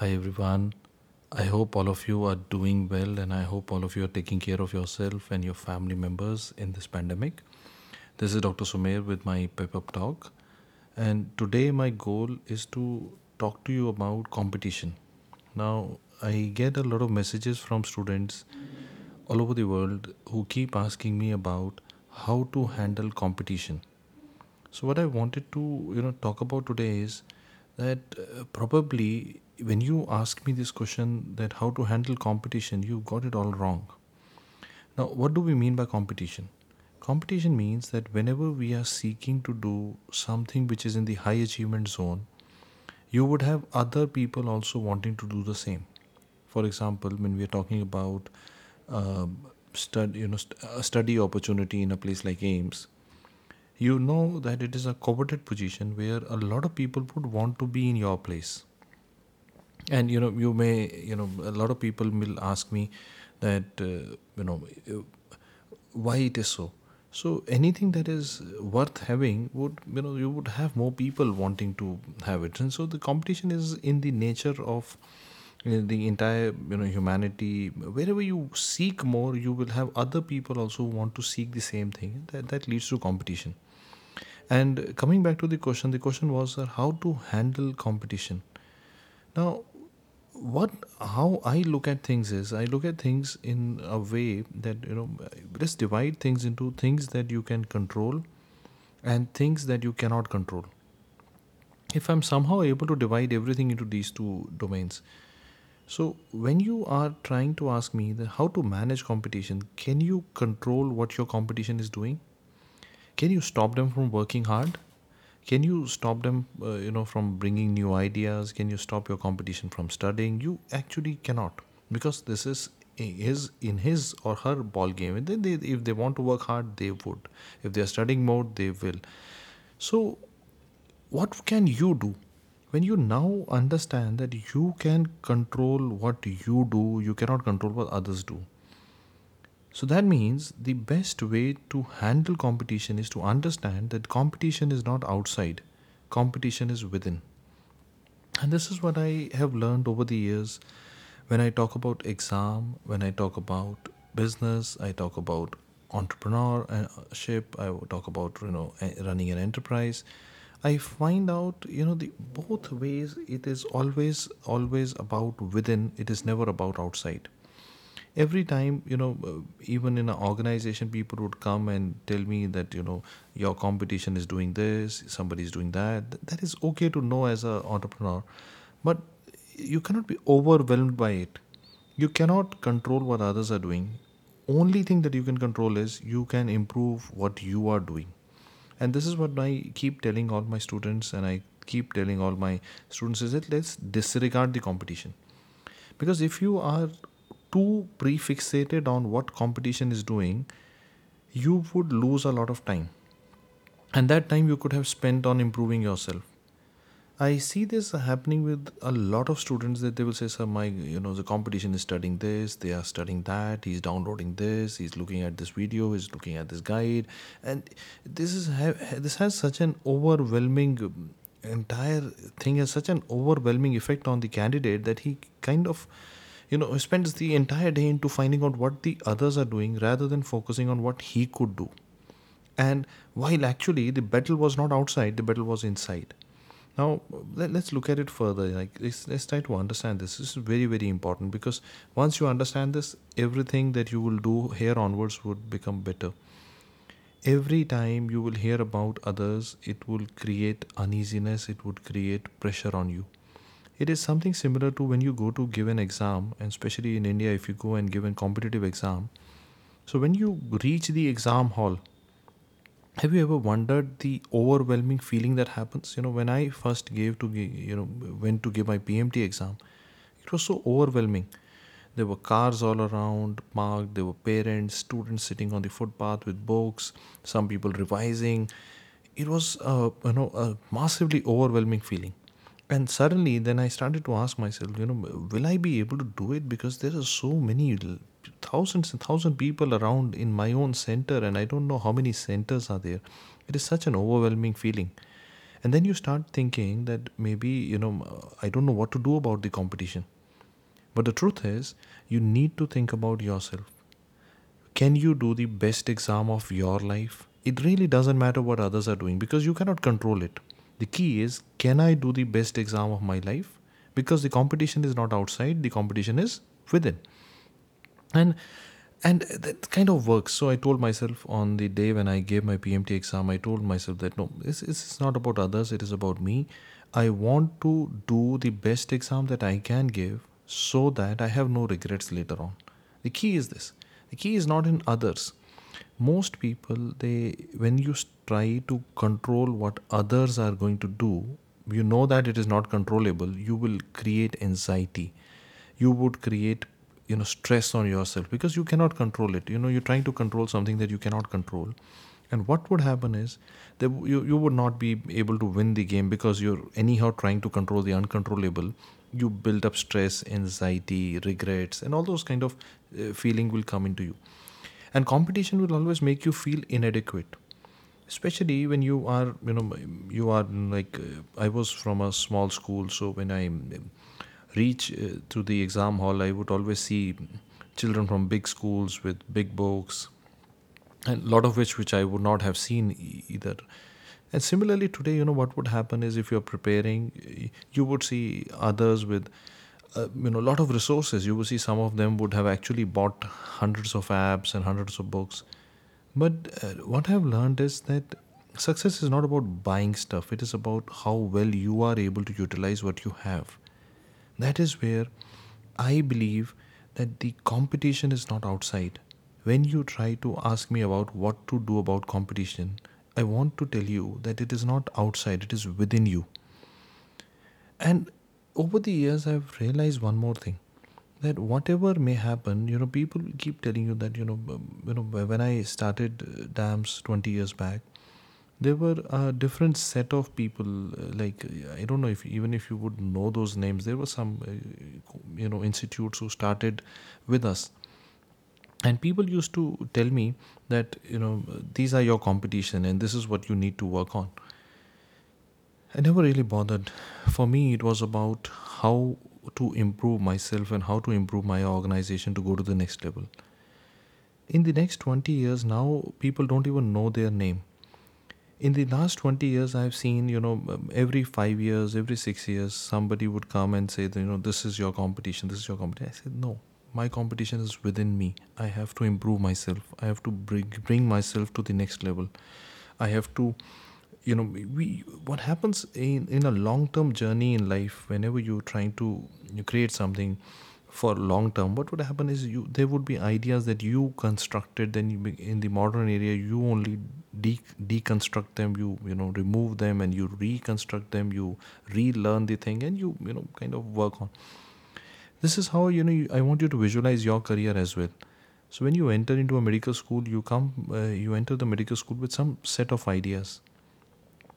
Hi everyone. I hope all of you are doing well and I hope all of you are taking care of yourself and your family members in this pandemic. This is Dr. Sumer with my Pep Up Talk. And today my goal is to talk to you about competition. Now, I get a lot of messages from students all over the world who keep asking me about how to handle competition. So what I wanted to, you know, talk about today is that uh, probably when you ask me this question that how to handle competition, you got it all wrong. Now, what do we mean by competition? Competition means that whenever we are seeking to do something which is in the high achievement zone, you would have other people also wanting to do the same. For example, when we are talking about um, stud, you know, st- a study opportunity in a place like AIIMS, you know that it is a coveted position where a lot of people would want to be in your place and you know you may you know a lot of people will ask me that uh, you know why it is so? So anything that is worth having would you know you would have more people wanting to have it. And so the competition is in the nature of the entire you know humanity. Wherever you seek more you will have other people also want to seek the same thing. That, that leads to competition. And coming back to the question the question was uh, how to handle competition? Now what how i look at things is i look at things in a way that you know let's divide things into things that you can control and things that you cannot control. If i'm somehow able to divide everything into these two domains so when you are trying to ask me how to manage competition can you control what your competition is doing? Can you stop them from working hard can you stop them uh, you know from bringing new ideas? Can you stop your competition from studying? You actually cannot because this is his in his or her ball game and then they, if they want to work hard they would. If they are studying more they will. So what can you do? When you now understand that you can control what you do you cannot control what others do so that means the best way to handle competition is to understand that competition is not outside, competition is within. And this is what I have learned over the years when I talk about exam, when I talk about business, I talk about entrepreneurship, I talk about you know running an enterprise. I find out you know the both ways it is always always about within. It is never about outside every time you know uh, even in an organization people would come and tell me that you know your competition is doing this somebody is doing that. Th- that is okay to know as an entrepreneur. But you cannot be overwhelmed by it. You cannot control what others are doing. Only thing that you can control is you can improve what you are doing. And this is what i keep telling all my students and i keep telling all my students is that let's disregard the competition. Because if you are too prefixated on what competition is doing you would lose a lot of time. And that time you could have spent on improving yourself. I see this happening with a lot of students that they will say sir my you know the competition is studying this they are studying that he's downloading this he's looking at this video he's looking at this guide. And this is this has such an overwhelming um, entire thing has such an overwhelming effect on the candidate that he kind of you know spends the entire day into finding out what the others are doing rather than focusing on what he could do. And while actually the battle was not outside the battle was inside. Now let, us look at it further. Like let's, let's try to understand this. This is very very important because once you understand this everything that you will do here onwards would become better. Every time you will hear about others it will create uneasiness it would create pressure on you it is something similar to when you go to give an exam, and especially in India, if you go and give a competitive exam. So, when you reach the exam hall, have you ever wondered the overwhelming feeling that happens? You know, when I first gave to, you know, went to give my PMT exam, it was so overwhelming. There were cars all around parked, there were parents, students sitting on the footpath with books, some people revising. It was, uh, you know, a massively overwhelming feeling and suddenly then i started to ask myself you know will i be able to do it? Because there are so many thousands and thousands people around in my own center and i don't know how many centers are there. It is such an overwhelming feeling. And then you start thinking that maybe you know i don't know what to do about the competition. But the truth is you need to think about yourself. Can you do the best exam of your life? It really doesn't matter what others are doing because you cannot control it the key is can i do the best exam of my life? Because the competition is not outside the competition is within. And and that kind of works. So i told myself on the day when i gave my pmt exam i told myself that no this, is not about others it is about me. I want to do the best exam that i can give so that i have no regrets later on. The key is this. The key is not in others most people they when you try to control what others are going to do you know that it is not controllable you will create anxiety. You would create you know stress on yourself because you cannot control it. You know you're trying to control something that you cannot control. And what would happen is that you, you would not be able to win the game because you're anyhow trying to control the uncontrollable. You build up stress anxiety regrets and all those kind of uh, feeling will come into you and competition will always make you feel inadequate especially when you are you know you are like uh, i was from a small school so when i reach uh, to the exam hall, I would always see children from big schools with big books, and a lot of which which I would not have seen either. And similarly, today, you know, what would happen is if you're preparing, you would see others with, uh, you know, a lot of resources. You will see some of them would have actually bought hundreds of apps and hundreds of books. But uh, what I've learned is that success is not about buying stuff, it is about how well you are able to utilize what you have. That is where I believe that the competition is not outside. When you try to ask me about what to do about competition, I want to tell you that it is not outside, it is within you. And over the years, I've realized one more thing that whatever may happen, you know, people keep telling you that, you know, you know, when I started uh, DAMS 20 years back, there were a different set of people uh, like i don't know if even if you would know those names there were some uh, you know institutes who started with us. And people used to tell me that you know these are your competition and this is what you need to work on i never really bothered. For me it was about how to improve myself and how to improve my organization to go to the next level. In the next 20 years now people don't even know their name. In the last 20 years i've seen you know um, every 5 years every 6 years somebody would come and say you know this is your competition this is your competition i said no. My competition is within me. I have to improve myself. I have to bring bring myself to the next level. I have to you know we what happens in in a long term journey in life whenever you're trying to you create something for long term what would happen is you there would be ideas that you constructed then you, in the modern area you only de- deconstruct them you you know remove them and you reconstruct them you relearn the thing and you you know kind of work on. This is how you know i want you to visualize your career as well. So when you enter into a medical school you come uh, you enter the medical school with some set of ideas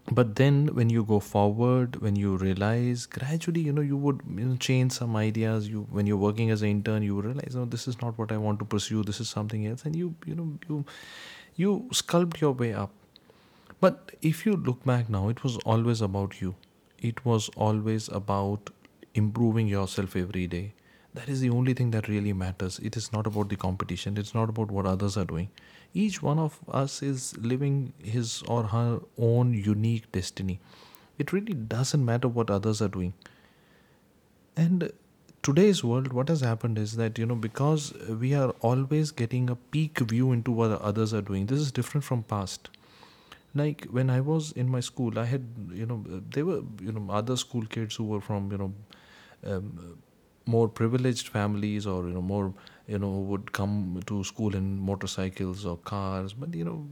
but then when you go forward when you realize gradually you know you would you know, change some ideas. You when you're working as an intern you realize oh this is not what i want to pursue. This is something else. And you you know you you sculpt your way up. But if you look back now it was always about you. It was always about improving yourself every day that is the only thing that really matters it is not about the competition it's not about what others are doing each one of us is living his or her own unique destiny. It really doesn't matter what others are doing. And today's world, what has happened is that, you know, because we are always getting a peek view into what others are doing, this is different from past. Like when I was in my school, I had, you know, there were, you know, other school kids who were from, you know, um, more privileged families or, you know, more you know would come to school in motorcycles or cars. But you know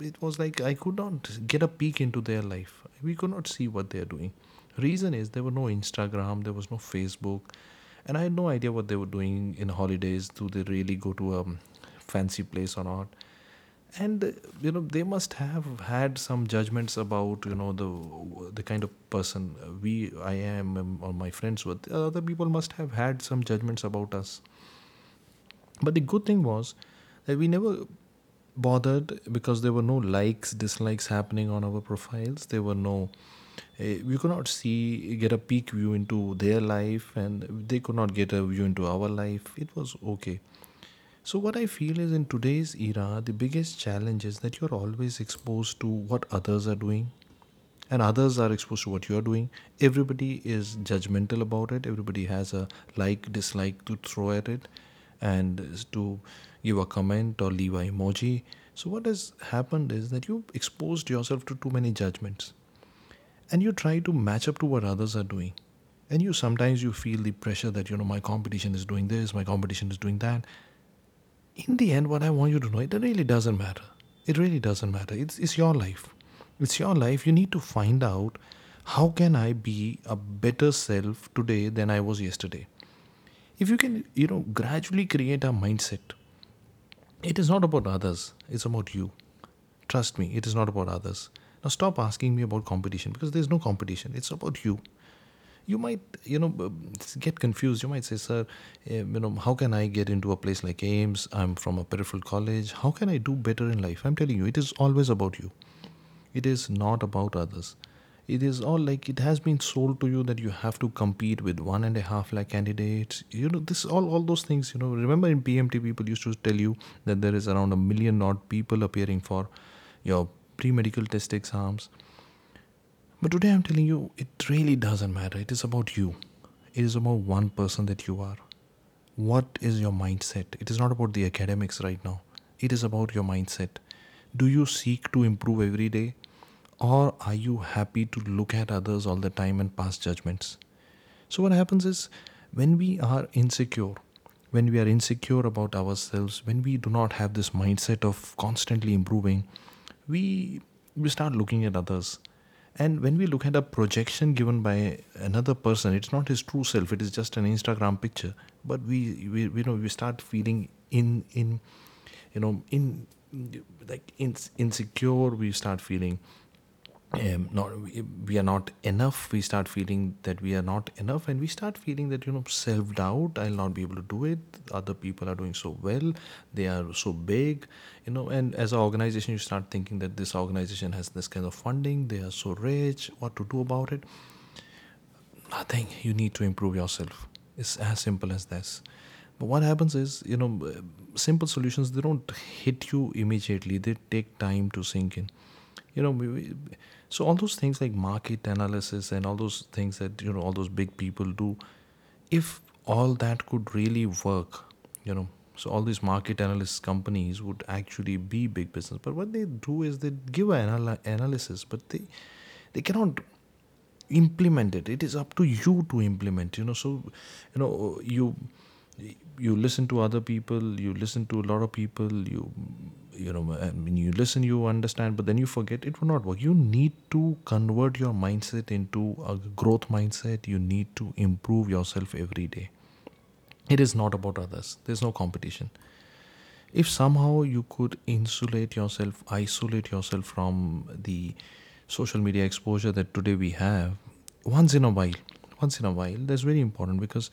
it was like i could not get a peek into their life. We could not see what they're doing. Reason is there were no instagram there was no facebook. And i had no idea what they were doing in holidays. Do they really go to a fancy place or not and you know they must have had some judgments about you know the the kind of person we i am or my friends were other people must have had some judgments about us but the good thing was that we never bothered because there were no likes, dislikes happening on our profiles. There were no Uh, we could not see get a peek view into their life, and they could not get a view into our life. It was okay. So what I feel is in today's era, the biggest challenge is that you're always exposed to what others are doing, and others are exposed to what you're doing. Everybody is judgmental about it. Everybody has a like, dislike to throw at it, and to give a comment or leave a emoji. So what has happened is that you've exposed yourself to too many judgments and you try to match up to what others are doing and you sometimes you feel the pressure that you know my competition is doing this my competition is doing that in the end what i want you to know it really doesn't matter. It really doesn't matter. It's, it's your life. It's your life. You need to find out how can i be a better self today than i was yesterday? If you can you know gradually create a mindset it is not about others. It's about you. Trust me it is not about others. Now stop asking me about competition because there's no competition. It's about you. You might, you know, get confused. You might say, "Sir, eh, you know, how can I get into a place like AIIMS? I'm from a peripheral college. How can I do better in life?" I'm telling you, it is always about you. It is not about others. It is all like it has been sold to you that you have to compete with one and a half lakh candidates. You know, this all all those things. You know, remember in PMT people used to tell you that there is around a million odd people appearing for your pre medical test exams. But today I'm telling you, it really doesn't matter. It is about you, it is about one person that you are. What is your mindset? It is not about the academics right now, it is about your mindset. Do you seek to improve every day? Or are you happy to look at others all the time and pass judgments? So, what happens is when we are insecure, when we are insecure about ourselves, when we do not have this mindset of constantly improving, we we start looking at others and when we look at a projection given by another person it's not his true self it is just an instagram picture. But we we you know we start feeling in in you know in like in, insecure we start feeling um, not we are not enough. We start feeling that we are not enough and we start feeling that you know self doubt i'll not be able to do it. Other people are doing so well. They are so big you know and as an organization you start thinking that this organization has this kind of funding. They are so rich. What to do about it? Nothing. You need to improve yourself. It's as simple as this. But what happens is you know simple solutions they don't hit you immediately. They take time to sink in you know we, so all those things like market analysis and all those things that you know all those big people do if all that could really work you know so all these market analyst companies would actually be big business. But what they do is they give an anal- analysis but they they cannot implement it. It is up to you to implement you know. So you know you you listen to other people you listen to a lot of people you you know when you listen you understand but then you forget it will not work. You need to convert your mindset into a growth mindset. You need to improve yourself every day. It is not about others. There's no competition. If somehow you could insulate yourself isolate yourself from the social media exposure that today we have once in a while once in a while that's very important because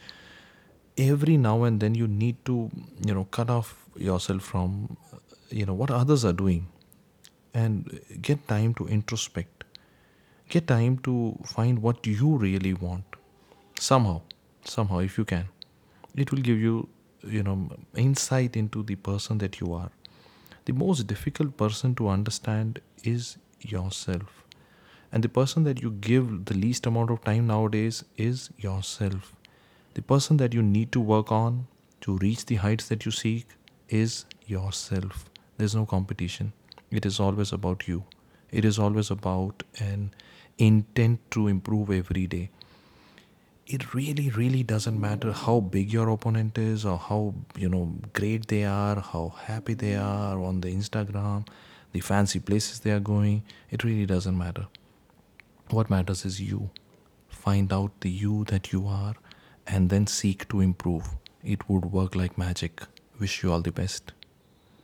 every now and then you need to you know cut off yourself from you know what others are doing. And get time to introspect. Get time to find what you really want. Somehow somehow if you can. It will give you you know insight into the person that you are. The most difficult person to understand is yourself. And the person that you give the least amount of time nowadays is yourself. The person that you need to work on to reach the heights that you seek is yourself. There's no competition. It is always about you. It is always about an intent to improve every day. It really, really doesn't matter how big your opponent is or how you know great they are, how happy they are on the Instagram, the fancy places they are going. It really doesn't matter. What matters is you. Find out the you that you are and then seek to improve. It would work like magic. Wish you all the best.